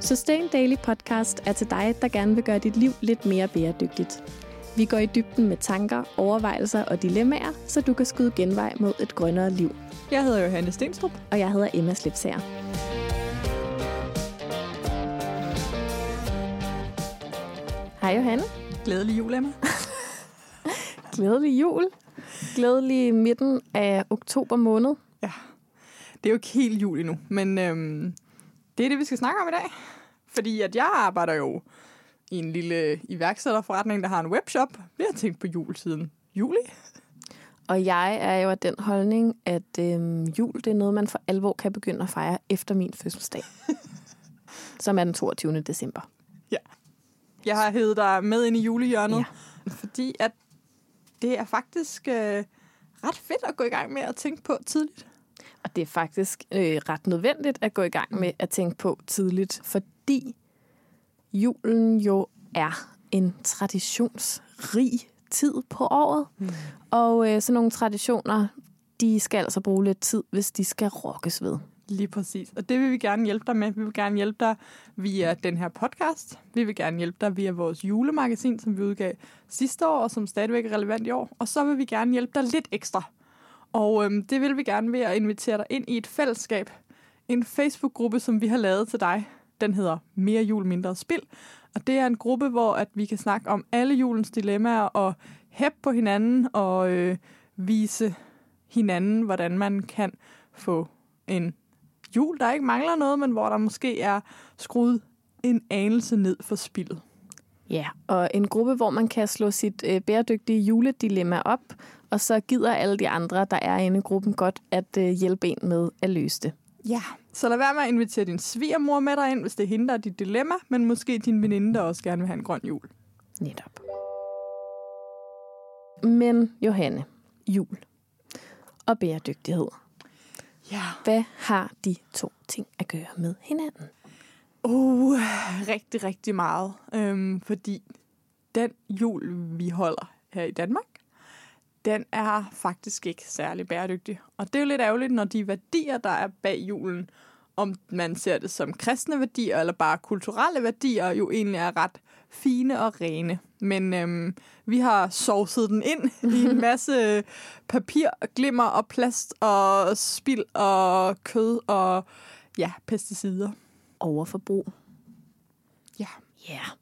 Sustain Daily Podcast er til dig, der gerne vil gøre dit liv lidt mere bæredygtigt. Vi går i dybden med tanker, overvejelser og dilemmaer, så du kan skyde genvej mod et grønnere liv. Jeg hedder Johanne Stenstrup. Og jeg hedder Emma Slipsager. Hej Johanne. Glædelig jul, Emma. Glædelig jul. Glædelig midten af oktober måned. Ja, det er jo ikke helt jul endnu, men øhm, det er det, vi skal snakke om i dag. Fordi at jeg arbejder jo i en lille iværksætterforretning, der har en webshop. Vi har tænkt på jul siden juli. Og jeg er jo af den holdning, at øhm, jul det er noget, man for alvor kan begynde at fejre efter min fødselsdag. som er den 22. december. Ja. Jeg har hævet dig med ind i julehjørnet, ja. fordi at det er faktisk øh, ret fedt at gå i gang med at tænke på tidligt. Og det er faktisk øh, ret nødvendigt at gå i gang med at tænke på tidligt, fordi julen jo er en traditionsrig tid på året. Mm. Og øh, sådan nogle traditioner, de skal altså bruge lidt tid, hvis de skal rokkes ved. Lige præcis. Og det vil vi gerne hjælpe dig med. Vi vil gerne hjælpe dig via den her podcast. Vi vil gerne hjælpe dig via vores julemagasin, som vi udgav sidste år, og som stadigvæk er relevant i år. Og så vil vi gerne hjælpe dig lidt ekstra. Og øhm, det vil vi gerne ved at invitere dig ind i et fællesskab. En Facebook-gruppe, som vi har lavet til dig. Den hedder Mere Jul, Mindre Spil. Og det er en gruppe, hvor at vi kan snakke om alle julens dilemmaer og hæppe på hinanden og øh, vise hinanden, hvordan man kan få en jul, der ikke mangler noget, men hvor der måske er skruet en anelse ned for spillet. Ja, og en gruppe, hvor man kan slå sit øh, bæredygtige juledilemma op, og så gider alle de andre, der er inde i gruppen, godt at øh, hjælpe en med at løse det. Ja, så lad være med at invitere din svigermor med dig ind, hvis det hindrer dit dilemma, men måske din veninde, der også gerne vil have en grøn jul. Netop. Men Johanne, jul og bæredygtighed. Ja. Hvad har de to ting at gøre med hinanden? Uh, rigtig, rigtig meget. Øhm, fordi den jul, vi holder her i Danmark, den er faktisk ikke særlig bæredygtig. Og det er jo lidt ærgerligt, når de værdier, der er bag julen, om man ser det som kristne værdier eller bare kulturelle værdier, jo egentlig er ret fine og rene. Men øhm, vi har sovset den ind i en masse papir, glimmer og plast og spild og kød og ja, pesticider. Overforbrug. Ja. Ja. Yeah.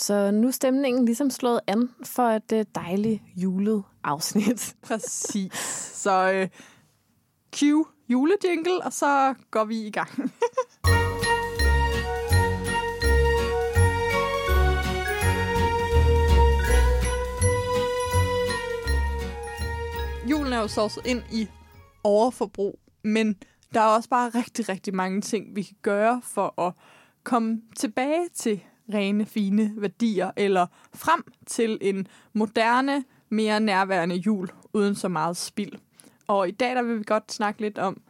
Så nu er stemningen ligesom slået an for et øh, dejligt julet afsnit. Præcis. Så øh, cue julejingle, og så går vi i gang. Julen er jo sovset ind i overforbrug, men der er også bare rigtig, rigtig mange ting, vi kan gøre for at komme tilbage til rene, fine værdier, eller frem til en moderne, mere nærværende jul, uden så meget spild. Og i dag der vil vi godt snakke lidt om,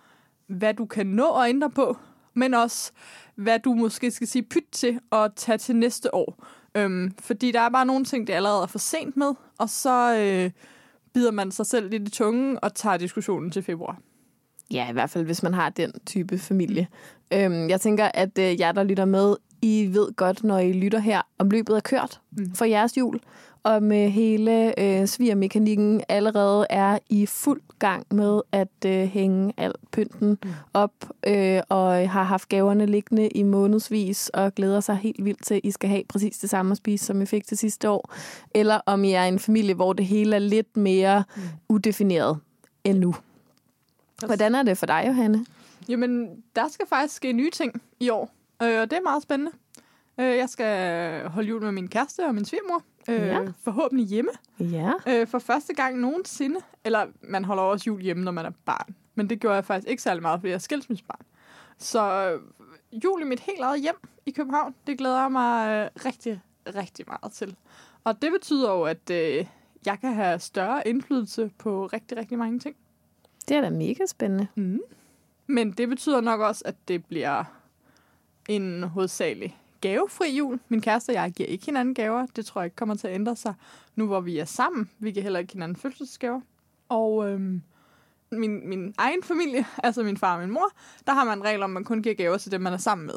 hvad du kan nå at ændre på, men også, hvad du måske skal sige pyt til og tage til næste år. Øhm, fordi der er bare nogle ting, det allerede er for sent med, og så øh, bider man sig selv lidt i tungen og tager diskussionen til februar. Ja, i hvert fald, hvis man har den type familie. Øhm, jeg tænker, at øh, jer, der lytter med, i ved godt, når I lytter her, om løbet er kørt mm. for jeres jul, og med hele øh, svigermekanikken allerede er i fuld gang med at øh, hænge al pynten mm. op, øh, og har haft gaverne liggende i månedsvis, og glæder sig helt vildt til, at I skal have præcis det samme at spise, som I fik til sidste år. Eller om I er en familie, hvor det hele er lidt mere mm. udefineret end nu. Hvordan er det for dig, Johanne? Jamen, der skal faktisk ske nye ting i år, øh, og det er meget spændende. Øh, jeg skal holde jul med min kæreste og min svigermor, øh, ja. forhåbentlig hjemme. Ja. Øh, for første gang nogensinde. Eller man holder også jul hjemme, når man er barn. Men det gjorde jeg faktisk ikke særlig meget, fordi jeg er skilsmissebarn. Så øh, jul i mit helt eget hjem i København, det glæder jeg mig øh, rigtig, rigtig meget til. Og det betyder jo, at øh, jeg kan have større indflydelse på rigtig, rigtig mange ting. Det er da mega spændende. Mm. Men det betyder nok også, at det bliver en hovedsagelig gavefri jul. Min kæreste og jeg giver ikke hinanden gaver. Det tror jeg ikke kommer til at ændre sig, nu hvor vi er sammen. Vi giver heller ikke hinanden fødselsdagsgaver. Og øhm, min, min egen familie, altså min far og min mor, der har man en regel om, at man kun giver gaver til dem, man er sammen med.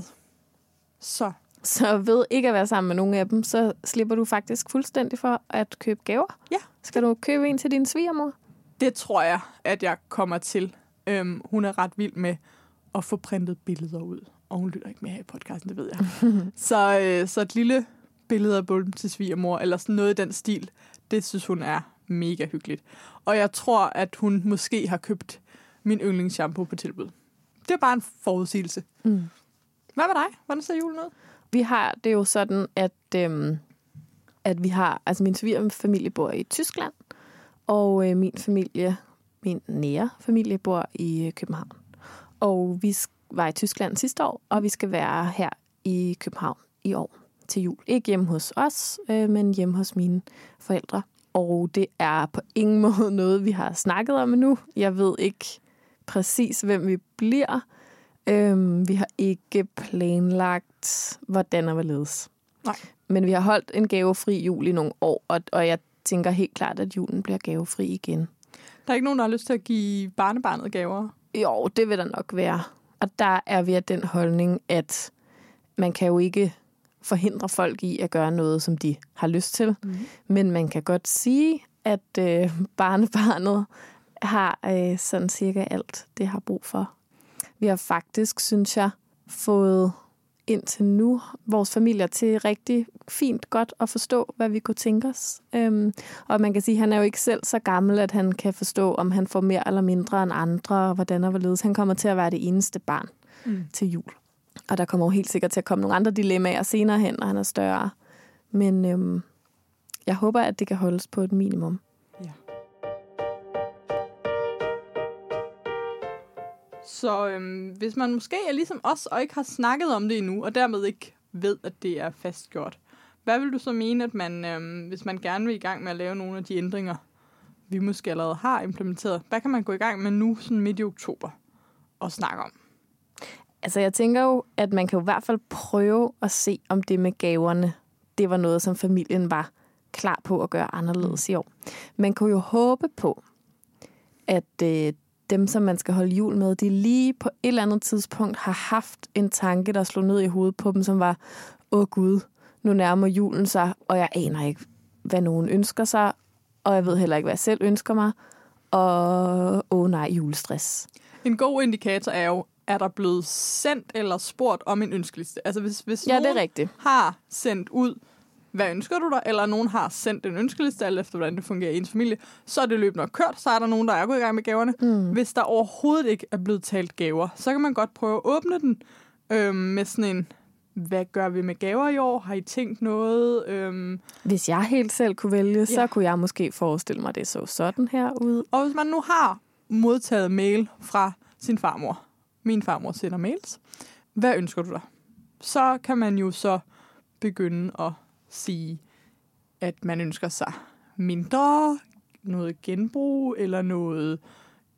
Så Så ved ikke at være sammen med nogen af dem, så slipper du faktisk fuldstændig for at købe gaver. Ja. Skal du købe en til din svigermor? det tror jeg, at jeg kommer til. Øhm, hun er ret vild med at få printet billeder ud. Og hun lytter ikke med her i podcasten, det ved jeg. så, øh, så et lille billede af bulben til svigermor, eller sådan noget i den stil, det synes hun er mega hyggeligt. Og jeg tror, at hun måske har købt min yndlingsshampoo på tilbud. Det er bare en forudsigelse. Mm. Hvad med dig? Hvordan ser julen ud? Vi har det jo sådan, at, øhm, at vi har, altså min svigerfamilie bor i Tyskland, og øh, min familie, min nære familie, bor i øh, København. Og vi var i Tyskland sidste år, og vi skal være her i København i år til jul. Ikke hjemme hos os, øh, men hjemme hos mine forældre. Og det er på ingen måde noget, vi har snakket om endnu. Jeg ved ikke præcis, hvem vi bliver. Øhm, vi har ikke planlagt, hvordan og hvorledes. Nej. Men vi har holdt en gavefri jul i nogle år, og, og jeg tænker helt klart, at julen bliver gavefri igen. Der er ikke nogen, der har lyst til at give barnebarnet gaver. Jo, det vil der nok være. Og der er vi af den holdning, at man kan jo ikke forhindre folk i at gøre noget, som de har lyst til. Mm. Men man kan godt sige, at øh, barnebarnet har øh, sådan cirka alt, det har brug for. Vi har faktisk, synes jeg, fået indtil nu vores familier til rigtig fint godt at forstå, hvad vi kunne tænke os. Øhm, og man kan sige, at han er jo ikke selv så gammel, at han kan forstå, om han får mere eller mindre end andre, og hvordan og hvorledes. Han kommer til at være det eneste barn Mm. til jul. Og der kommer jo helt sikkert til at komme nogle andre dilemmaer senere hen, når han er større. Men øhm, jeg håber, at det kan holdes på et minimum. Så øhm, hvis man måske er ligesom os og ikke har snakket om det endnu, og dermed ikke ved, at det er fastgjort, hvad vil du så mene, at man, øhm, hvis man gerne vil i gang med at lave nogle af de ændringer, vi måske allerede har implementeret, hvad kan man gå i gang med nu, sådan midt i oktober, og snakke om? Altså, jeg tænker jo, at man kan jo i hvert fald prøve at se, om det med gaverne, det var noget, som familien var klar på at gøre anderledes i år. Man kunne jo håbe på, at øh, dem, som man skal holde jul med, de lige på et eller andet tidspunkt har haft en tanke, der slog ned i hovedet på dem, som var, åh gud, nu nærmer julen sig, og jeg aner ikke, hvad nogen ønsker sig, og jeg ved heller ikke, hvad jeg selv ønsker mig, og åh nej, julestress. En god indikator er jo, er der blevet sendt eller spurgt om en ønskeliste? Altså hvis, hvis Ja, det er rigtigt. har sendt ud, hvad ønsker du dig, eller nogen har sendt en ønskeliste, alt efter hvordan det fungerer i ens familie, så er det løbet nok kørt, så er der nogen, der er gået i gang med gaverne. Mm. Hvis der overhovedet ikke er blevet talt gaver, så kan man godt prøve at åbne den øhm, med sådan en, hvad gør vi med gaver i år? Har I tænkt noget? Øhm, Hvis jeg helt selv kunne vælge, ja. så kunne jeg måske forestille mig, at det så sådan her ud. og hvis man nu har modtaget mail fra sin farmor, min farmor sender mails, hvad ønsker du dig? Så kan man jo så begynde at sige, at man ønsker sig mindre, noget genbrug, eller noget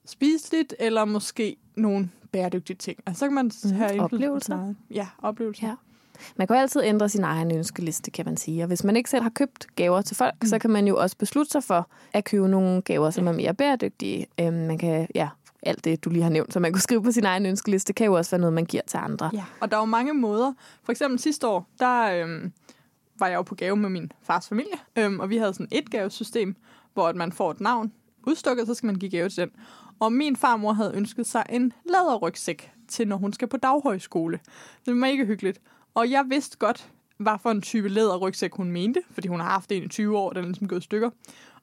spiseligt, eller måske nogle bæredygtige ting. Altså, så kan man Mhm. have på Oplevelser. Ja, oplevelser. Ja. Man kan jo altid ændre sin egen ønskeliste, kan man sige. Og hvis man ikke selv har købt gaver til folk, mm. så kan man jo også beslutte sig for at købe nogle gaver, som er mere bæredygtige. Øhm, man kan, ja, alt det, du lige har nævnt, som man kunne skrive på sin egen ønskeliste, kan jo også være noget, man giver til andre. Ja, og der er jo mange måder. For eksempel sidste år, der øhm, var jeg jo på gave med min fars familie, øhm, og vi havde sådan et gavesystem, hvor at man får et navn udstukket, så skal man give gave til den. Og min farmor havde ønsket sig en læderrygsæk til, når hun skal på daghøjskole. Det var mega hyggeligt. Og jeg vidste godt, hvad for en type læderrygsæk hun mente, fordi hun har haft en i 20 år, den er ligesom gået i stykker.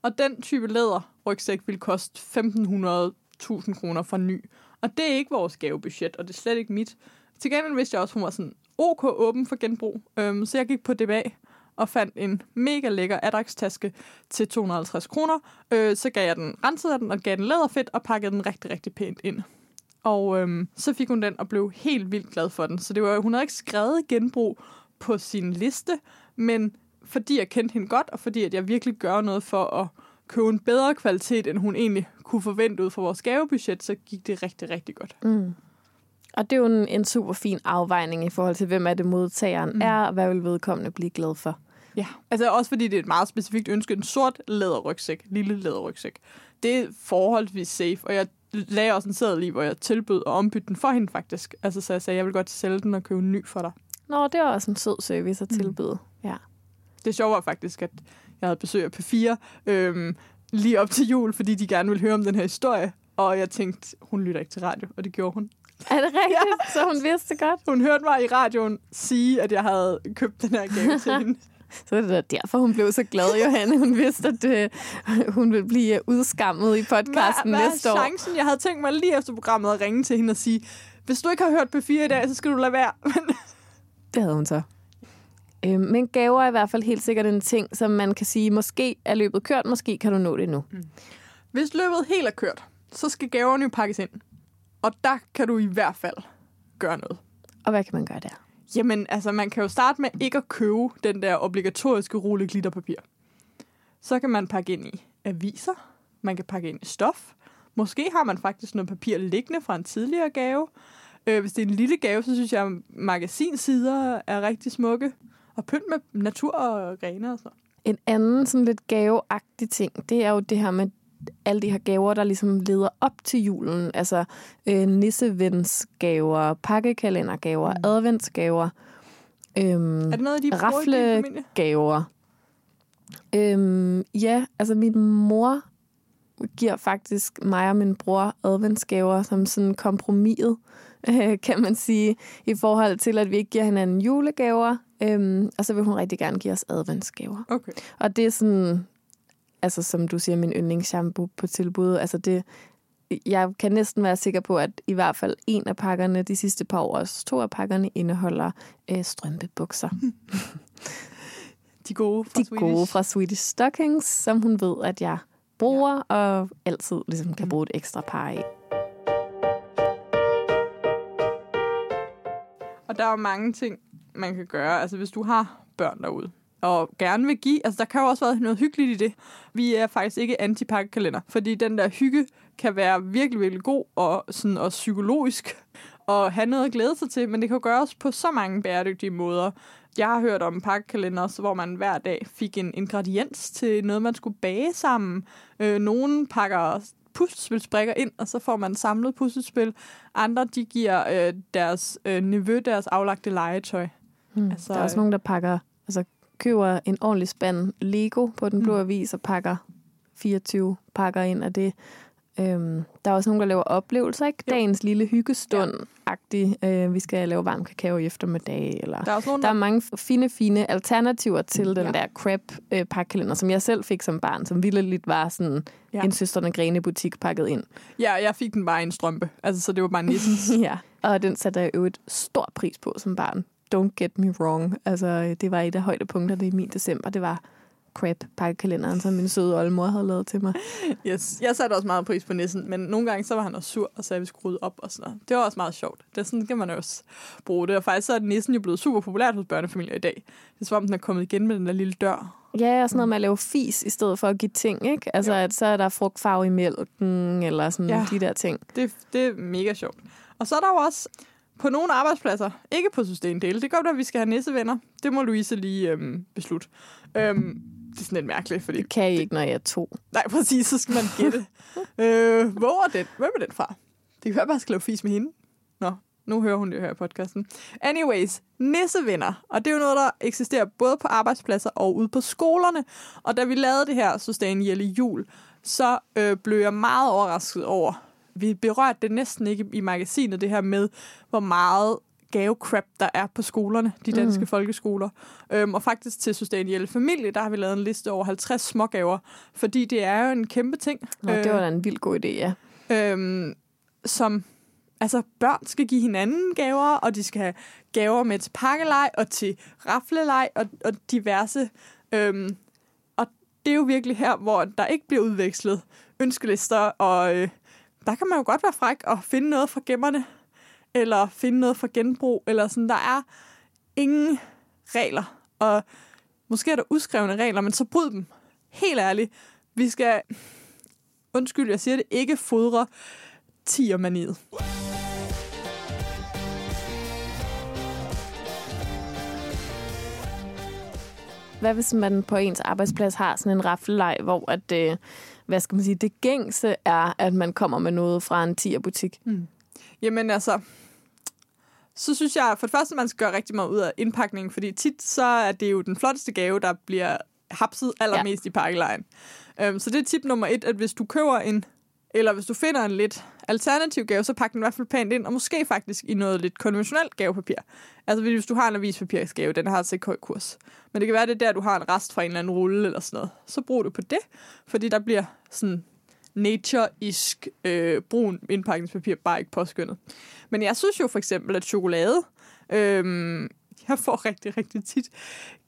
Og den type læderrygsæk ville koste 1.500-1000 kroner for ny. Og det er ikke vores gavebudget, og det er slet ikke mit. Til gengæld vidste jeg også, at hun var sådan ok åben for genbrug. Øhm, så jeg gik på DBA og fandt en mega lækker Adrax-taske til 250 kroner. Øh, så gav jeg den, rensede den og gav den læderfedt og pakkede den rigtig, rigtig pænt ind. Og øhm, så fik hun den og blev helt vildt glad for den. Så det var, hun havde ikke skrevet genbrug på sin liste, men fordi jeg kendte hende godt, og fordi at jeg virkelig gør noget for at købe en bedre kvalitet, end hun egentlig kunne forvente ud fra vores gavebudget, så gik det rigtig, rigtig godt. Mm. Og det er jo en, en super fin afvejning i forhold til, hvem er det modtageren mm. Mm. er, og hvad vil vedkommende blive glad for. Ja, altså også fordi det er et meget specifikt ønske. En sort læderrygsæk, lille læderrygsæk. Det er forholdsvis safe, og jeg lagde også en seddel i, hvor jeg tilbød at ombytte den for hende faktisk. Altså så jeg sagde, jeg vil godt sælge den og købe en ny for dig. Nå, det er også en sød service at Mm. tilbyde. Ja. Det sjove var faktisk, at jeg havde besøg af P4 øhm, lige op til jul, fordi de gerne ville høre om den her historie. Og jeg tænkte, hun lytter ikke til radio, og det gjorde hun. Er det rigtigt? Ja. Så hun vidste det godt? Hun hørte mig i radioen sige, at jeg havde købt den her gave til hende. Så er det da derfor, hun blev så glad, Johanne. Hun vidste, at øh, hun ville blive udskammet i podcasten hvad, hvad næste er år. chancen? Jeg havde tænkt mig lige efter programmet at ringe til hende og sige, hvis du ikke har hørt P4 i dag, så skal du lade være. Men Det havde hun så. Øh, men gaver er i hvert fald helt sikkert en ting, som man kan sige, måske er løbet kørt, måske kan du nå det nu. Hvis løbet helt er kørt, så skal gaverne jo pakkes ind. Og der kan du i hvert fald gøre noget. Og hvad kan man gøre der? Jamen, altså, man kan jo starte med ikke at købe den der obligatoriske rulle glitterpapir. Så kan man pakke ind i aviser. Man kan pakke ind i stof. Måske har man faktisk noget papir liggende fra en tidligere gave. Øh, hvis det er en lille gave, så synes jeg, at magasinsider er rigtig smukke. Og pynt med natur og grene og så. En anden sådan lidt gaveagtig ting, det er jo det her med alle de her gaver, der ligesom leder op til julen. Altså øh, nissevensgaver, pakkekalendergaver, mm. adventsgaver, øhm, Er det noget, de bruger i din Rafle- familie? gaver. Øhm, ja, altså min mor giver faktisk mig og min bror adventsgaver som sådan kompromiset, øh, kan man sige, i forhold til, at vi ikke giver hinanden julegaver, øhm, og så vil hun rigtig gerne give os adventsgaver. Okay. Og det er sådan, altså som du siger, min yndlingsshampoo på tilbud. Altså det, jeg kan næsten være sikker på, at i hvert fald en af pakkerne de sidste par år, også to af pakkerne, indeholder øh, strømpebukser. De gode fra De Swedish. gode fra Swedish Stockings, som hun ved, at jeg bruger, ja. og altid ligesom kan bruge et ekstra par af. Og der er jo mange ting, man kan gøre. Altså, hvis du har børn derude, og gerne vil give... Altså, der kan jo også være noget hyggeligt i det. Vi er faktisk ikke anti-pakkekalender, fordi den der hygge kan være virkelig, virkelig god og sådan også psykologisk og have noget at glæde sig til, men det kan jo gøres på så mange bæredygtige måder. Jeg har hørt om pakkekalender, hvor man hver dag fik en ingrediens til noget, man skulle bage sammen. Øh, nogle pakker puslespilsbrikker ind, og så får man samlet puslespil. Andre, de giver øh, deres øh, nevø deres aflagte legetøj. Hmm. Altså, der er også nogen, der pakker, altså køber en ordentlig spand Lego på den blå avis og pakker 24 pakker ind af det. Øhm, der er også nogen, der laver oplevelser, ikke? Jo. Dagens lille hyggestund-agtig. Øh, vi skal lave varm kakao i eftermiddag, eller... Der er også nogen, Der der... er mange fine, fine alternativer til den Ja. der crap-pakkalender, som jeg selv fik som barn, som ville lidt var sådan Ja. ja. en søsterne grene butik pakket ind. Ja, jeg fik den bare i en strømpe. Altså, så det var bare nissens. ja. Og den satte jeg jo et stor pris på som barn. Don't get me wrong. Altså, det var et af højdepunkterne i min december. Det var crap-pakkekalenderen, som min søde oldemor havde lavet til mig. yes. Jeg satte også meget pris på nissen, men nogle gange så var han også sur og sagde, at vi skulle rydde op og sådan noget. Det var også meget sjovt. Det er sådan, kan man også bruge det. Og faktisk så er nissen jo blevet super populært hos børnefamilier i dag. Det er som om, den er kommet igen med den der lille dør. Ja, og sådan noget med at lave fis, i stedet for at give ting, ikke? Altså, Jo. at så er der frugtfarve i mælken, eller sådan Ja. ja. de der ting. Det, det er mega sjovt. Og så er der jo også på nogle arbejdspladser, ikke på Systemdele, det kan godt være, at vi skal have nissevenner. Det må Louise lige øhm, beslutte. Øhm, det er sådan lidt mærkeligt, fordi... Det kan I ikke, når jeg er to. Nej, præcis, så skal man gætte. øh, hvor er den? Hvem er den fra? Det kan være, at jeg skal lave fis med hende. Nå, nu hører hun det her i podcasten. Anyways, nissevenner. Og det er jo noget, der eksisterer både på arbejdspladser og ude på skolerne. Og da vi lavede det her Sustainable jul, så øh, blev jeg meget overrasket over, vi berørte det næsten ikke i magasinet, det her med, hvor meget gavecrap, der er på skolerne, de danske mm. folkeskoler. Øhm, og faktisk til Sustainable Familie, der har vi lavet en liste over 50 smågaver, fordi det er jo en kæmpe ting. Nå, det var da en vild god idé, ja. øhm, som altså børn skal give hinanden gaver, og de skal have gaver med til pakkelej og til rafleleg og, og diverse. Øhm, og det er jo virkelig her, hvor der ikke bliver udvekslet ønskelister, og øh, der kan man jo godt være fræk og finde noget fra gemmerne, eller finde noget fra genbrug, eller sådan. Der er ingen regler, og måske er der uskrevne regler, men så bryd dem. Helt ærligt. Vi skal, undskyld, jeg siger det, ikke fodre tiermaniet. Hvad hvis man på ens arbejdsplads har sådan en raffelej, hvor at, øh, hvad skal man sige, det gængse er, at man kommer med noget fra en tierbutik? Jamen altså, så synes jeg for det første, man skal gøre rigtig meget ud af indpakningen, fordi tit så er det jo den flotteste gave, der bliver hapset allermest ja. i pakkelejen. Um, så det er tip nummer et, at hvis du køber en, eller hvis du finder en lidt alternativ gave, så pak den i hvert fald pænt ind, og måske faktisk i noget lidt konventionelt gavepapir. Altså hvis du har en avispapirsgave, den har altså ikke høj kurs. Men det kan være, det er der, du har en rest fra en eller anden rulle eller sådan noget. Så brug det på det, fordi der bliver sådan nature-isk øh, brun indpakningspapir bare ikke påskyndet. Men jeg synes jo for eksempel, at chokolade, øh, jeg får rigtig, rigtig tit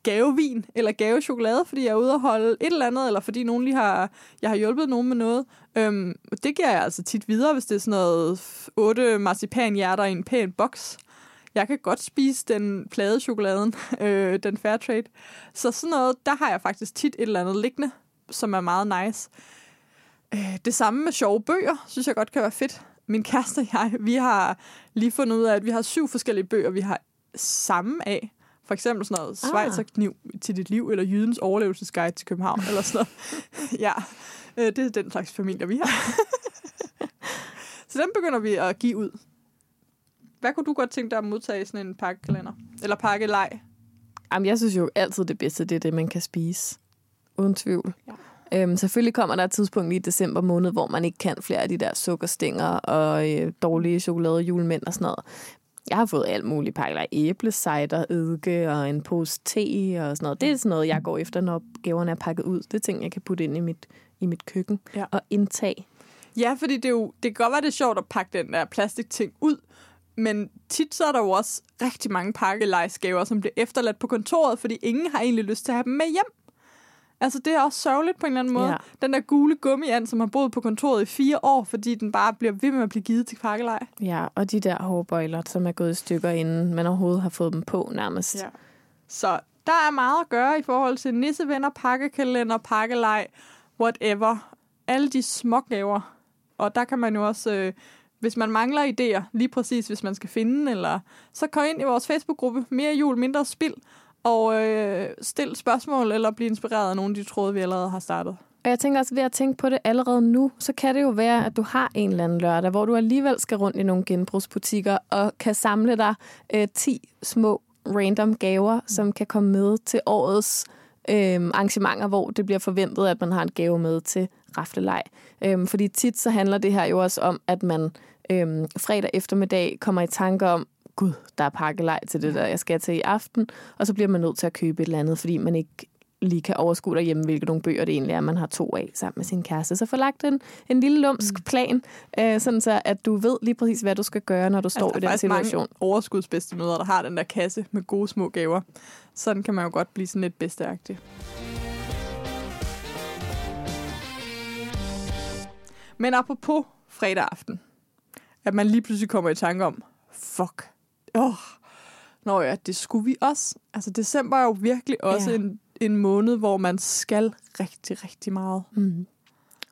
gavevin eller gavechokolade, fordi jeg er ude og holde et eller andet, eller fordi nogen lige har, jeg har hjulpet nogen med noget. Øhm, det giver jeg altså tit videre, hvis det er sådan noget otte marcipanhjerter i en pæn boks. Jeg kan godt spise den plade chokoladen, øh, den fair trade. Så sådan noget, der har jeg faktisk tit et eller andet liggende, som er meget nice. Øh, det samme med sjove bøger, synes jeg godt kan være fedt. Min kæreste og jeg, vi har lige fundet ud af, at vi har syv forskellige bøger, vi har samme af. For eksempel sådan noget Schweizer ah. kniv til dit liv, eller Jydens overlevelsesguide til København, eller sådan noget. ja, øh, det er den slags familie, vi har. Så den begynder vi at give ud. Hvad kunne du godt tænke dig at modtage sådan en pakkekalender? Eller pakkelej? Jamen, jeg synes jo altid det bedste, det er det, man kan spise. Uden tvivl. Ja. Øhm, selvfølgelig kommer der et tidspunkt i december måned, hvor man ikke kan flere af de der sukkerstænger og øh, dårlige chokolade julemænd og sådan noget. Jeg har fået alt muligt pakker. Æblecider, eddike og en pose te og sådan noget. Det er sådan noget, jeg går efter, når gaverne er pakket ud. Det er ting, jeg kan putte ind i mit, i mit køkken ja. og indtage. Ja, fordi det, er jo, det kan godt være, det er sjovt at pakke den der plastikting ud, men tit så er der jo også rigtig mange pakkelejsgaver, som bliver efterladt på kontoret, fordi ingen har egentlig lyst til at have dem med hjem. Altså, det er også sørgeligt på en eller anden måde. Ja. Den der gule gummiand, som har boet på kontoret i fire år, fordi den bare bliver ved med at blive givet til pakkelej. Ja, og de der hårbøjler, som er gået i stykker, inden man overhovedet har fået dem på nærmest. Ja. Så der er meget at gøre i forhold til nissevenner, pakkekalender, pakkelej, whatever. Alle de små gaver. Og der kan man jo også... Øh, hvis man mangler idéer, lige præcis hvis man skal finde, eller så kom ind i vores Facebook-gruppe, mere jul, mindre spild, og øh, stille spørgsmål eller blive inspireret af nogle af de tråde, vi allerede har startet. Og jeg tænker også, ved at tænke på det allerede nu, så kan det jo være, at du har en eller anden lørdag, hvor du alligevel skal rundt i nogle genbrugsbutikker og kan samle dig øh, 10 små random gaver, som kan komme med til årets øh, arrangementer, hvor det bliver forventet, at man har en gave med til rafleleg. Øh, fordi tit så handler det her jo også om, at man øh, fredag eftermiddag kommer i tanke om, gud, der er pakkelej til det der, jeg skal til i aften, og så bliver man nødt til at købe et eller andet, fordi man ikke lige kan overskue derhjemme, hvilke nogle bøger det egentlig er, man har to af sammen med sin kæreste. Så få lagt en, en lille lumsk mm. plan, øh, sådan så at du ved lige præcis, hvad du skal gøre, når du står altså, i den situation. mange overskudsbedstemøder, der har den der kasse med gode små gaver. Sådan kan man jo godt blive sådan lidt bedsteagtig. Men apropos fredag aften, at man lige pludselig kommer i tanke om, fuck, åh, oh, nå ja, det skulle vi også. Altså, december er jo virkelig også ja. en, en måned, hvor man skal rigtig, rigtig meget. Mm.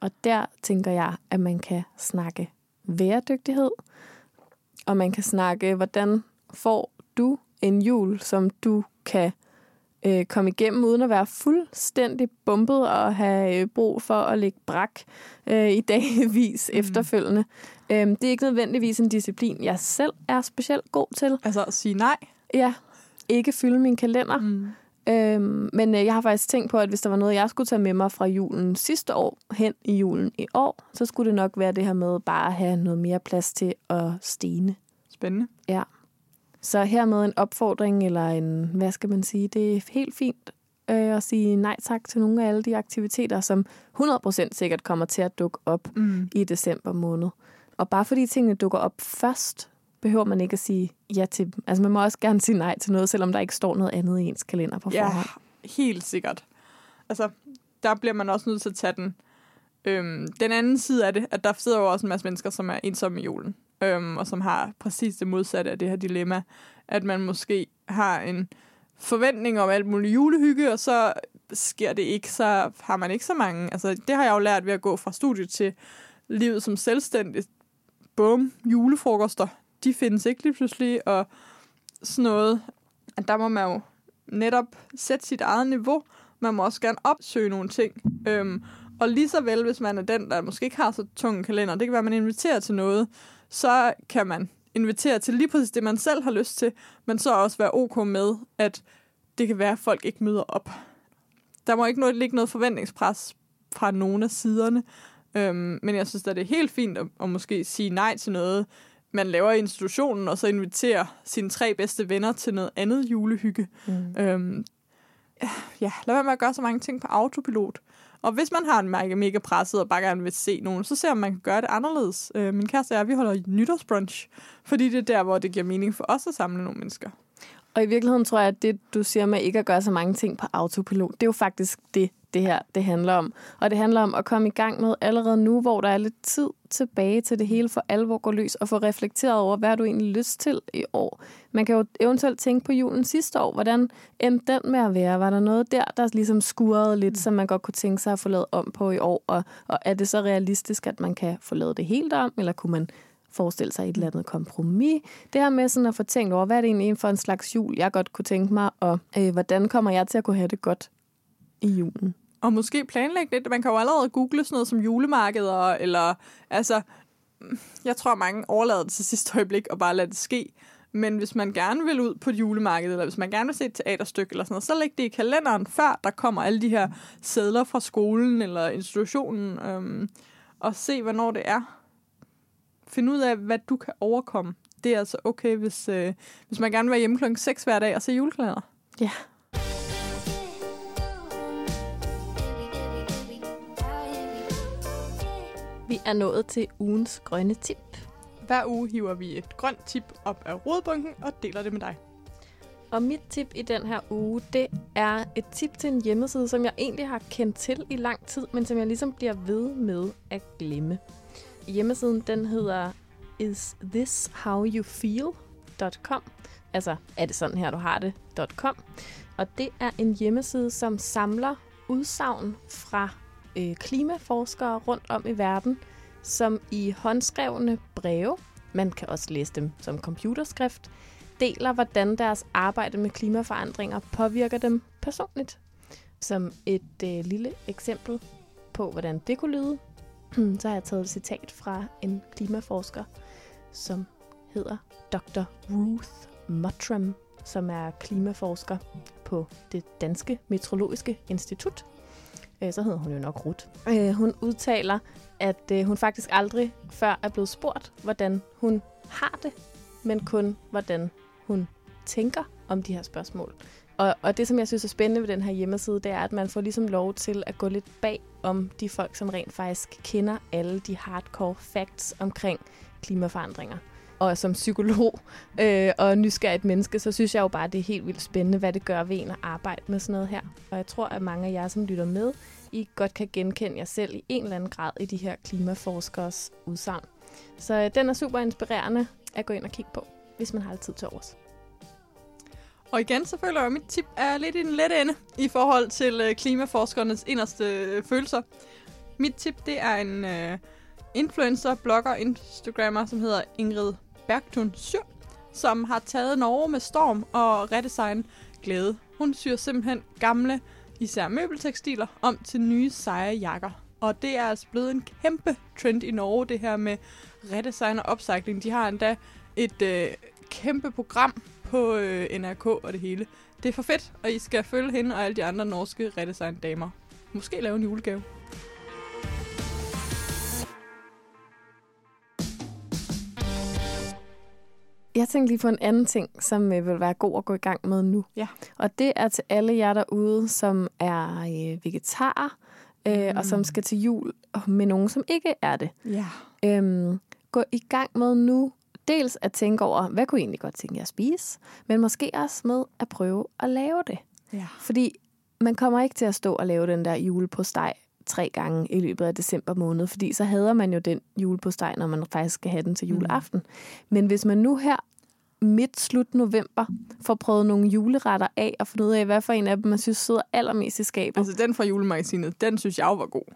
Og der tænker jeg, at man kan snakke væredygtighed, og man kan snakke, hvordan får du en jul, som du kan øh, komme igennem, uden at være fuldstændig bumpet og have øh, brug for at lægge brak øh, i dagvis mm. efterfølgende. Øh, det er ikke nødvendigvis en disciplin, jeg selv er specielt god til. Altså at sige nej? Ja, ikke fylde min kalender. Mm. Øhm, men øh, jeg har faktisk tænkt på, at hvis der var noget, jeg skulle tage med mig fra julen sidste år hen i julen i år, så skulle det nok være det her med bare at have noget mere plads til at stene. Spændende. Ja. Så hermed en opfordring, eller en, hvad skal man sige, det er helt fint øh, at sige nej tak til nogle af alle de aktiviteter, som 100% sikkert kommer til at dukke op mm. i december måned. Og bare fordi tingene dukker op først, behøver man ikke at sige ja til dem. Altså man må også gerne sige nej til noget, selvom der ikke står noget andet i ens kalender på forhånd. Ja, helt sikkert. Altså, der bliver man også nødt til at tage den, øhm, den anden side af det, at der sidder jo også en masse mennesker, som er ensomme i julen øhm, og som har præcis det modsatte af det her dilemma, at man måske har en forventning om alt muligt julehygge, og så sker det ikke, så har man ikke så mange. Altså, det har jeg jo lært ved at gå fra studiet til livet som selvstændig. Bum, julefrokoster, de findes ikke lige pludselig, og sådan noget. At der må man jo netop sætte sit eget niveau. Man må også gerne opsøge nogle ting. Øhm, og lige så vel, hvis man er den, der måske ikke har så tung en kalender, det kan være, at man inviterer til noget, så kan man invitere til lige præcis det, man selv har lyst til, men så også være ok med, at det kan være, at folk ikke møder op. Der må ikke noget, ligge noget forventningspres fra nogen af siderne, øhm, men jeg synes, at det er helt fint at, at måske sige nej til noget, man laver i institutionen, og så invitere sine tre bedste venner til noget andet julehygge. Mm. Øhm, ja, lad være med at gøre så mange ting på autopilot. Og hvis man har en mega, mega presset og bare gerne vil se nogen, så ser man, man kan gøre det anderledes. Øh, min kæreste og jeg, vi holder nytårsbrunch, fordi det er der, hvor det giver mening for os at samle nogle mennesker. Og i virkeligheden tror jeg, at det, du siger med ikke at gøre så mange ting på autopilot, det er jo faktisk det, det her det handler om. Og det handler om at komme i gang med allerede nu, hvor der er lidt tid tilbage til det hele for alvor går løs, og få reflekteret over, hvad du egentlig lyst til i år. Man kan jo eventuelt tænke på julen sidste år. Hvordan endte den med at være? Var der noget der, der ligesom skurrede lidt, som man godt kunne tænke sig at få lavet om på i år? Og, og er det så realistisk, at man kan få lavet det helt om, eller kunne man forestille sig et eller andet kompromis. Det her med sådan at få tænkt over, hvad er det egentlig for en slags jul, jeg godt kunne tænke mig, og øh, hvordan kommer jeg til at kunne have det godt i julen? Og måske planlægge lidt. Man kan jo allerede google sådan noget som julemarkeder, eller altså, jeg tror mange overlader det til sidste øjeblik og bare lader det ske. Men hvis man gerne vil ud på et julemarked, eller hvis man gerne vil se et teaterstykke eller sådan noget, så læg det i kalenderen, før der kommer alle de her sædler fra skolen eller institutionen, øhm, og se, hvornår det er. Find ud af, hvad du kan overkomme. Det er altså okay, hvis, øh, hvis man gerne vil være hjemme klokken 6 hver dag og se julekalender. Ja. Vi er nået til ugens grønne tip. Hver uge hiver vi et grønt tip op af rodbunken og deler det med dig. Og mit tip i den her uge, det er et tip til en hjemmeside, som jeg egentlig har kendt til i lang tid, men som jeg ligesom bliver ved med at glemme. Hjemmesiden, den hedder isthishowyoufeel.com. Altså, er det sådan her, du har det.com. Og det er en hjemmeside, som samler udsagn fra øh, klimaforskere rundt om i verden, som i håndskrevne breve, man kan også læse dem som computerskrift, deler, hvordan deres arbejde med klimaforandringer påvirker dem personligt. Som et øh, lille eksempel på, hvordan det kunne lyde, så har jeg taget et citat fra en klimaforsker, som hedder Dr. Ruth Mottram, som er klimaforsker på det Danske Meteorologiske Institut. Øh, så hedder hun jo nok Ruth. Øh, hun udtaler, at øh, hun faktisk aldrig før er blevet spurgt, hvordan hun har det, men kun hvordan hun tænker om de her spørgsmål. Og, og det, som jeg synes er spændende ved den her hjemmeside, det er, at man får ligesom lov til at gå lidt bag om de folk, som rent faktisk kender alle de hardcore facts omkring klimaforandringer. Og som psykolog øh, og nysgerrigt menneske, så synes jeg jo bare, at det er helt vildt spændende, hvad det gør ved en at arbejde med sådan noget her. Og jeg tror, at mange af jer, som lytter med, I godt kan genkende jer selv i en eller anden grad i de her klimaforskers udsagn. Så øh, den er super inspirerende at gå ind og kigge på, hvis man har lidt tid til overs. Og igen, så føler jeg, at mit tip er lidt i den lette ende i forhold til øh, klimaforskernes inderste øh, følelser. Mit tip, det er en øh, influencer, blogger, instagrammer, som hedder Ingrid Bergtun Syr, som har taget Norge med storm og redesign glæde. Hun syr simpelthen gamle, især møbeltekstiler, om til nye seje jakker. Og det er altså blevet en kæmpe trend i Norge, det her med redesign og upcycling. De har endda et øh, kæmpe program på øh, NRK og det hele. Det er for fedt, og I skal følge hende og alle de andre norske redesign-damer. Måske lave en julegave. Jeg tænkte lige på en anden ting, som øh, vil være god at gå i gang med nu. Ja. Og det er til alle jer derude, som er øh, vegetarer, øh, mm. og som skal til jul med nogen, som ikke er det. Ja. Øhm, gå i gang med nu dels at tænke over, hvad kunne I egentlig godt tænke jer at spise, men måske også med at prøve at lave det. Ja. Fordi man kommer ikke til at stå og lave den der julepostej tre gange i løbet af december måned, fordi så hader man jo den julepostej, når man faktisk skal have den til juleaften. Mm. Men hvis man nu her midt slut november får prøvet nogle juleretter af og fundet ud af, hvad for en af dem man synes sidder allermest i skabet. Altså den fra julemagasinet, den synes jeg var god.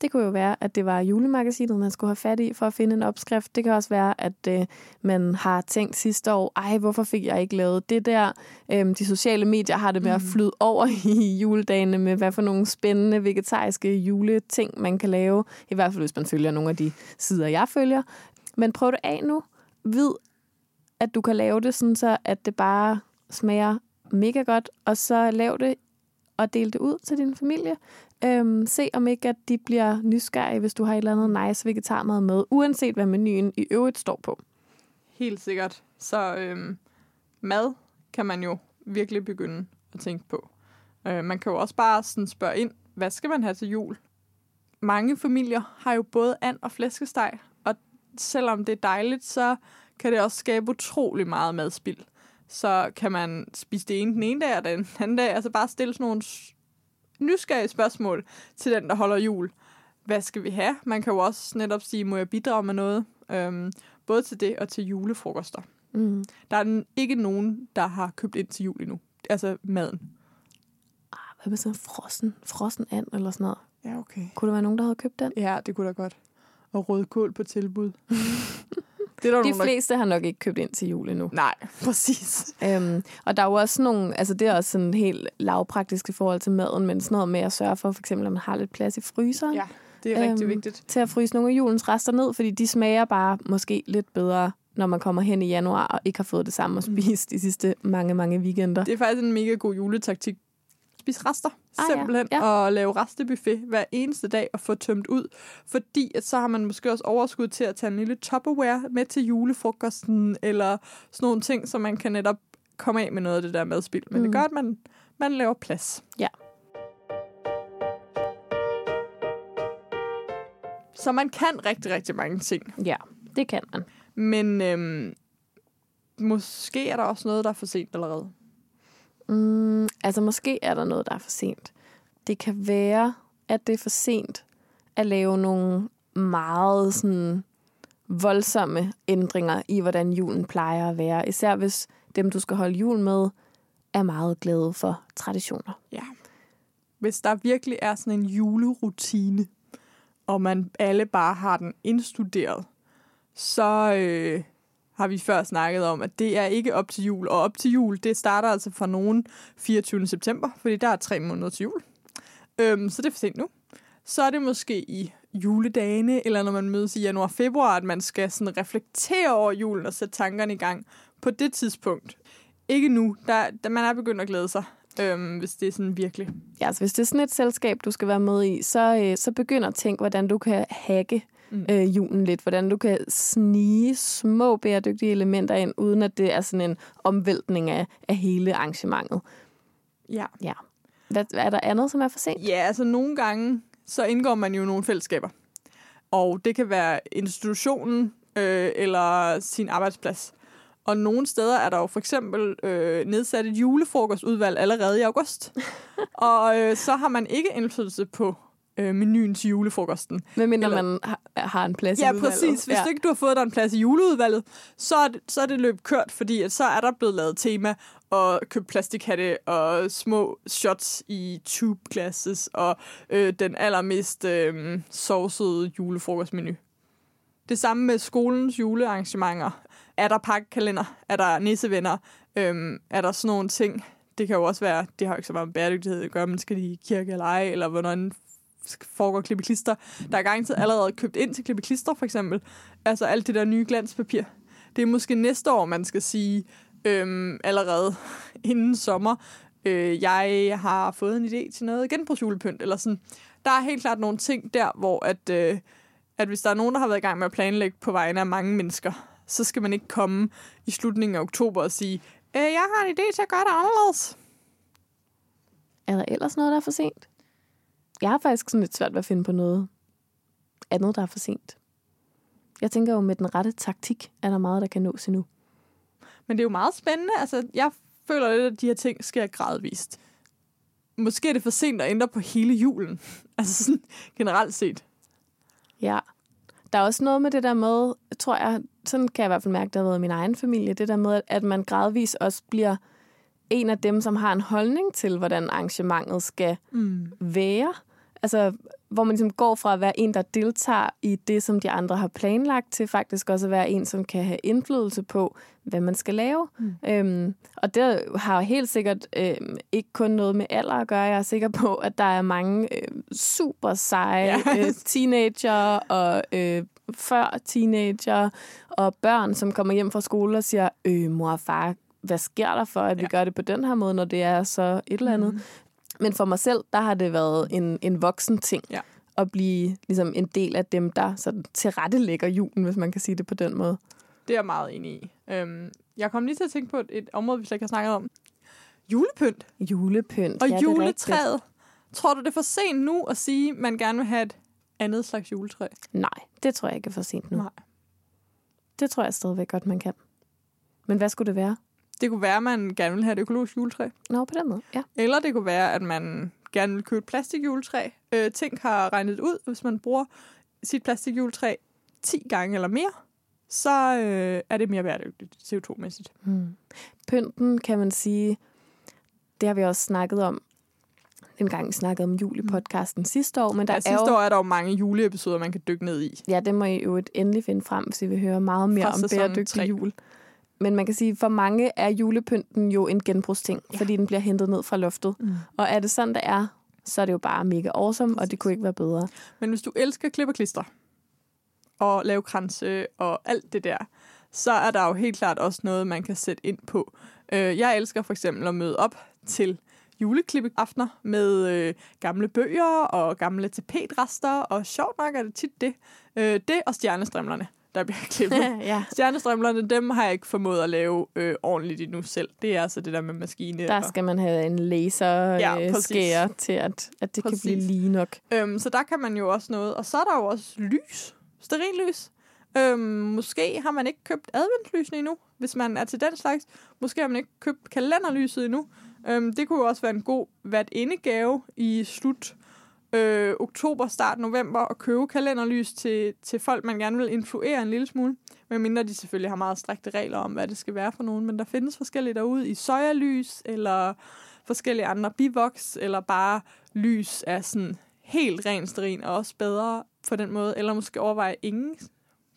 Det kunne jo være, at det var julemagasinet, man skulle have fat i for at finde en opskrift. Det kan også være, at øh, man har tænkt sidste år, ej, hvorfor fik jeg ikke lavet det der? Øhm, de sociale medier har det med at mm. flyde over i juledagene med, hvad for nogle spændende vegetariske juleting, man kan lave. I hvert fald, hvis man følger nogle af de sider, jeg følger. Men prøv det af nu. vid, at du kan lave det sådan så, at det bare smager mega godt, og så lav det og del det ud til din familie. Øhm, se om ikke, at de bliver nysgerrige, hvis du har et eller andet nice vegetarmad med, uanset hvad menuen i øvrigt står på. Helt sikkert. Så øhm, mad kan man jo virkelig begynde at tænke på. Øh, man kan jo også bare sådan spørge ind, hvad skal man have til jul? Mange familier har jo både and og flæskesteg, og selvom det er dejligt, så kan det også skabe utrolig meget madspild. Så kan man spise det ene den ene dag, og den anden dag, altså bare stille sådan nogle nysgerrige spørgsmål til den, der holder jul. Hvad skal vi have? Man kan jo også netop sige, må jeg bidrage med noget? Øhm, både til det og til julefrokoster. Mm. Der er ikke nogen, der har købt ind til jul endnu. Altså maden. Ah, hvad med sådan frossen, frossen and eller sådan noget? Ja, okay. Kunne der være nogen, der havde købt den? Ja, det kunne da godt. Og rødkål på tilbud. det er der De nogen, der... fleste har nok ikke købt ind til jul endnu. Nej, præcis. Øhm, og der er jo også nogle, altså det er også sådan helt lavpraktisk i forhold til maden, men sådan noget med at sørge for, for eksempel, at man har lidt plads i fryseren. Ja, det er rigtig Øhm, vigtigt. Til at fryse nogle af julens rester ned, fordi de smager bare måske lidt bedre, når man kommer hen i januar og ikke har fået det samme at Mm. spise de sidste mange, mange weekender. Det er faktisk en mega god juletaktik. Spis rester, Ah, ja. simpelthen, Ja. og lave restebuffet hver eneste dag og få tømt ud. Fordi at så har man måske også overskud til at tage en lille Tupperware med til julefrokosten, eller sådan nogle ting, så man kan netop komme af med noget af det der madspild. Men mm. det gør, at man, man laver plads. Ja. Så man kan rigtig, rigtig mange ting. Ja, det kan man. Men øhm, måske er der også noget, der er for sent allerede. Mm, altså måske er der noget, der er for sent. Det kan være, at det er for sent at lave nogle meget sådan voldsomme ændringer i, hvordan julen plejer at være. Især hvis dem, du skal holde jul med, er meget glade for traditioner. Ja. Hvis der virkelig er sådan en julerutine, og man alle bare har den indstuderet, så øh, har vi før snakket om, at det er ikke op til jul. Og op til jul, det starter altså fra nogen 24. september, fordi der er tre måneder til jul. Øhm, så det er for sent nu. Så er det måske i juledagene, eller når man mødes i januar-februar, at man skal sådan reflektere over julen og sætte tankerne i gang på det tidspunkt. Ikke nu, der, der man er begyndt at glæde sig, øhm, hvis det er sådan virkelig. Ja, altså hvis det er sådan et selskab, du skal være med i, så, øh, så begynd at tænke, hvordan du kan hacke Mm. øh, julen lidt. Hvordan du kan snige små bæredygtige elementer ind, uden at det er sådan en omvæltning af, af hele arrangementet. Ja. Hvad, er der andet, som er for sent? Ja, altså nogle gange, så indgår man jo nogle fællesskaber. Og det kan være institutionen øh, eller sin arbejdsplads. Og nogle steder er der jo for eksempel øh, nedsat et julefrokostudvalg allerede i august. og øh, så har man ikke indflydelse på øh, menuen til julefrokosten. Medmindre Eller- man har, har en plads i Ja, udvalget. præcis. Hvis ja. ikke du har fået dig en plads i juleudvalget, så er, det, så er det løb kørt, fordi at så er der blevet lavet tema og købt plastikhatte og små shots i tube glasses og øh, den allermest øh, sovsede julefrokostmenu. Det samme med skolens julearrangementer. Er der pakkekalender? Er der nissevenner? Øhm, er der sådan nogle ting? Det kan jo også være, det har jo ikke så meget med bæredygtighed at gøre, men skal de i kirke eller ej, eller hvordan foregår klippeklister. Der er garanteret allerede købt ind til klippeklister, for eksempel. Altså alt det der nye glanspapir. Det er måske næste år, man skal sige, øhm, allerede inden sommer, øh, jeg har fået en idé til noget genbrugsjulepynt, eller sådan. Der er helt klart nogle ting der, hvor at, øh, at hvis der er nogen, der har været i gang med at planlægge på vegne af mange mennesker, så skal man ikke komme i slutningen af oktober og sige, øh, jeg har en idé til at gøre det anderledes. Er der ellers noget, der er for sent? Jeg har faktisk sådan lidt svært ved at finde på noget andet, der er for sent. Jeg tænker jo, med den rette taktik er der meget, der kan nås endnu. Men det er jo meget spændende. Altså, jeg føler lidt, at de her ting sker gradvist. Måske er det for sent at ændre på hele julen. altså sådan generelt set. Ja. Der er også noget med det der med, tror jeg, sådan kan jeg i hvert fald mærke, det har været min egen familie, det der med, at man gradvis også bliver en af dem, som har en holdning til, hvordan arrangementet skal Mm. være. Altså, hvor man ligesom går fra at være en, der deltager i det, som de andre har planlagt, til faktisk også at være en, som kan have indflydelse på, hvad man skal lave. Mm. Øhm, og det har helt sikkert øhm, ikke kun noget med alder at gøre. Jeg er sikker på, at der er mange øh, super seje Ja. øh, teenager og øh, før teenager og børn, som kommer hjem fra skole og siger, øh, mor og far, hvad sker der for, at ja. vi gør det på den her måde, når det er så et eller andet. Men for mig selv, der har det været en, en voksen ting. Ja. At blive ligesom en del af dem, der sådan tilrettelægger julen, hvis man kan sige det på den måde. Det er jeg meget enig i. Øhm, jeg kom lige til at tænke på et, et område, vi slet ikke har snakket om. Julepynt. Julepynt, Og ja, juletræet. Tror du, det er for sent nu at sige, at man gerne vil have et andet slags juletræ? Nej, det tror jeg ikke er for sent nu. Nej. Det tror jeg stadigvæk godt, man kan. Men hvad skulle det være? Det kunne være, at man gerne vil have et økologisk juletræ. Nå, på den måde, ja. Eller det kunne være, at man gerne vil købe et plastikjuletræ. Øh, Tænk har regnet ud, hvis man bruger sit plastikjuletræ 10 gange eller mere, så øh, er det mere bæredygtigt CO2-mæssigt. Hmm. Pynten, kan man sige, det har vi også snakket om, en gang vi snakkede om jul i podcasten sidste år, men der Ja, er sidste jo... år er der jo mange juleepisoder, man kan dykke ned i. Ja, det må I jo endelig finde frem, hvis I vil høre meget mere Fra om bæredygtig tre. jul. Men man kan sige, for mange er julepynten jo en genbrugsting, ja. fordi den bliver hentet ned fra loftet. Mm. Og er det sådan, det er, så er det jo bare mega awesome, og det kunne ikke være bedre. Men hvis du elsker klipperklister og lave kranse og alt det der, så er der jo helt klart også noget, man kan sætte ind på. Øh, Jeg elsker for eksempel at møde op til juleklippeaftener med øh, gamle bøger og gamle tapetrester, og sjovt nok er det tit det. Øh, det og stjernestrimlerne, der bliver klippet. ja, Stjernestrimlerne, dem har jeg ikke formået at lave øh, ordentligt endnu selv. Det er altså det der med maskine. der og- skal man have en laser Ja, øh, skære til, at, at det Præcis. kan blive lige nok. Øhm, så der kan man jo også noget. Og så er der jo også lys. Stearinlys. Øhm, måske har man ikke købt adventslysene endnu, hvis man er til den slags. Måske har man ikke købt kalenderlyset endnu. Øhm, det kunne jo også være en god hvert indegave i slut øh, oktober, start november, at købe kalenderlys til, til folk, man gerne vil influere en lille smule. Medmindre de selvfølgelig har meget strikte regler om, hvad det skal være for nogen. Men der findes forskellige derude i sojalys, eller forskellige andre bivoks, eller bare lys af sådan helt ren sterin, og også bedre på den måde. Eller måske overveje ingen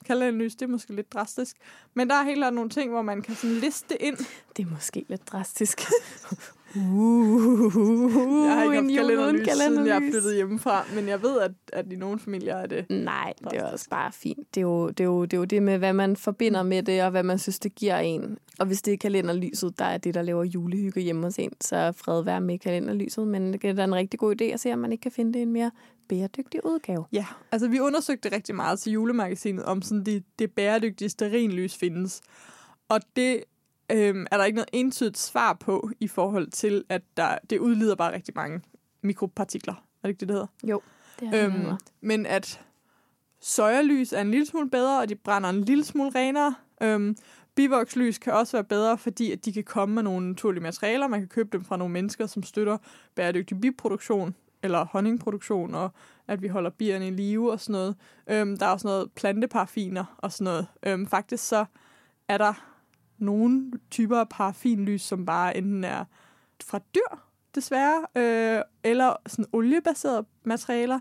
kalenderlys, det er måske lidt drastisk. Men der er helt nogle ting, hvor man kan sådan liste ind. Det er måske lidt drastisk. uh, Jeg har ikke haft kalenderlys, siden jeg er flyttet hjemmefra, men jeg ved, at, at i nogle familier er det... Nej, det er også bare fint. Det er, jo, det, er jo, det er jo det med, hvad man forbinder med det, og hvad man synes, det giver en. Og hvis det er kalenderlyset, der er det, der laver julehygge hjemme hos en, så fred være med kalenderlyset. Men det er da en rigtig god idé at se, om man ikke kan finde det en mere bæredygtig udgave. Ja, altså vi undersøgte rigtig meget til julemagasinet, om sådan det, det bæredygtige stearinlys findes. Og det øhm, er der ikke noget entydigt svar på i forhold til, at der, det udleder bare rigtig mange mikropartikler. Er det ikke det, det hedder? Det er Øhm, øhm, men at sojalys er en lille smule bedre, og de brænder en lille smule renere. Øhm, bivokslys kan også være bedre, fordi at de kan komme med nogle naturlige materialer. Man kan købe dem fra nogle mennesker, som støtter bæredygtig biproduktion eller honningproduktion, og at vi holder bierne i live og sådan noget. Øhm, der er også noget planteparaffiner og sådan noget. Øhm, faktisk så er der nogle typer af paraffinlys, som bare enten er fra dyr, desværre, øh, eller sådan oliebaserede materialer.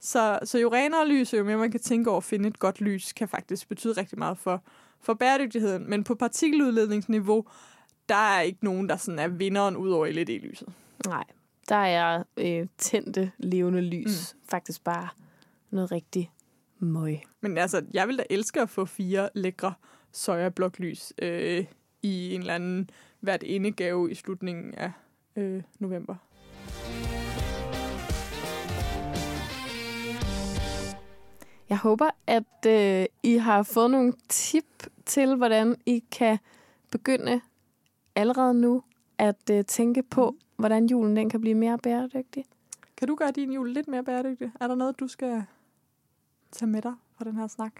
Så, så jo renere lys, jo mere man kan tænke over at finde et godt lys, kan faktisk betyde rigtig meget for, for bæredygtigheden. Men på partikeludledningsniveau, der er ikke nogen, der sådan er vinderen ud over LED-lyset. nej, der er øh, tændte, levende lys. Mm. Faktisk bare noget rigtig møg. Men altså, jeg vil da elske at få fire lækre sojabloklys øh, i en eller anden hvert indegave i slutningen af øh, november. Jeg håber, at øh, I har fået nogle tip til, hvordan I kan begynde allerede nu at øh, tænke på, hvordan julen den kan blive mere bæredygtig. Kan du gøre din jul lidt mere bæredygtig? Er der noget, du skal tage med dig fra den her snak?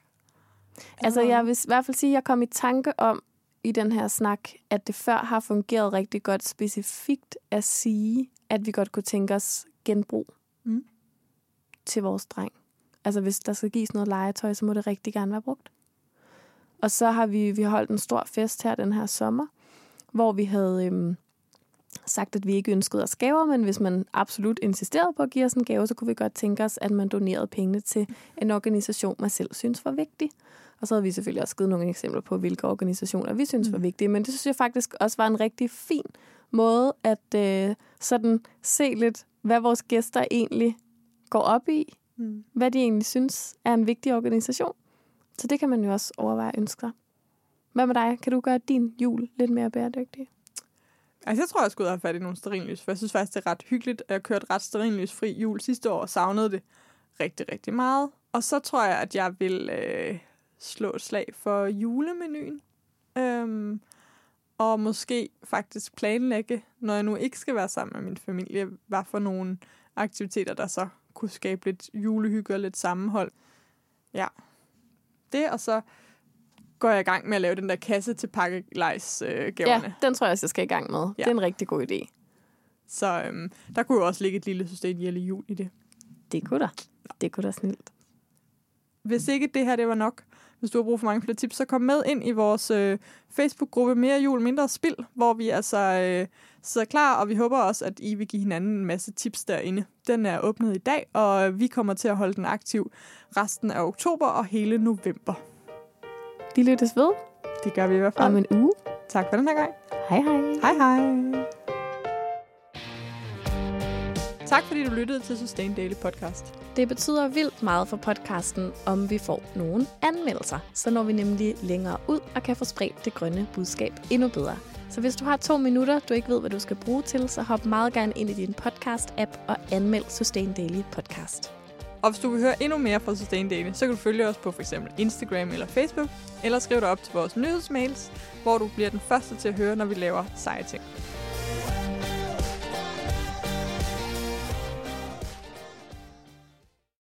Altså, jeg vil i hvert fald sige, at jeg kom i tanke om i den her snak, at det før har fungeret rigtig godt specifikt at sige, at vi godt kunne tænke os genbrug Mm. til vores dreng. Altså, hvis der skal gives noget legetøj, så må det rigtig gerne være brugt. Og så har vi, vi holdt en stor fest her den her sommer, hvor vi havde øhm, sagt, at vi ikke ønskede os gaver, men hvis man absolut insisterede på at give os en gave, så kunne vi godt tænke os, at man donerede pengene til en organisation, man selv synes var vigtig. Og så havde vi selvfølgelig også givet nogle eksempler på, hvilke organisationer vi synes var vigtige. Men det synes jeg faktisk også var en rigtig fin måde at øh, sådan se lidt, hvad vores gæster egentlig går op i. Mm. Hvad de egentlig synes er en vigtig organisation. Så det kan man jo også overveje at ønske sig. Hvad med dig? Kan du gøre din jul lidt mere bæredygtig? Altså, jeg tror, jeg skulle have fat i nogle sterinlys, for jeg synes faktisk, det er ret hyggeligt. Jeg kørte ret sterinlysfri jul sidste år og savnede det rigtig, rigtig meget. Og så tror jeg, at jeg vil øh, slå et slag for julemenuen. Øhm, og måske faktisk planlægge, når jeg nu ikke skal være sammen med min familie, hvad for nogle aktiviteter, der så kunne skabe lidt julehygge og lidt sammenhold. Ja, det, og så går jeg i gang med at lave den der kasse til pakkelejsgaverne. Ja, den tror jeg også, jeg skal i gang med. Ja. Det er en rigtig god idé. Så øhm, der kunne jo også ligge et lille system i jul i det. Det kunne der. Det kunne da snilt. Hvis ikke det her det var nok, hvis du har brug for mange flere tips, så kom med ind i vores øh, Facebook-gruppe Mere Jul, Mindre Spild, hvor vi altså øh, sidder klar, og vi håber også, at I vil give hinanden en masse tips derinde. Den er åbnet i dag, og vi kommer til at holde den aktiv resten af oktober og hele november. Vi lyttes ved. Det gør vi i hvert fald. Om en uge. Tak for den her gang. Hej hej. Hej hej. Tak fordi du lyttede til Sustain Daily Podcast. Det betyder vildt meget for podcasten, om vi får nogle anmeldelser. Så når vi nemlig længere ud og kan få spredt det grønne budskab endnu bedre. Så hvis du har to minutter, du ikke ved, hvad du skal bruge til, så hop meget gerne ind i din podcast-app og anmeld Sustain Daily Podcast. Og hvis du vil høre endnu mere fra Sustain Daily, så kan du følge os på f.eks. Instagram eller Facebook, eller skriv dig op til vores nyhedsmails, hvor du bliver den første til at høre, når vi laver seje ting.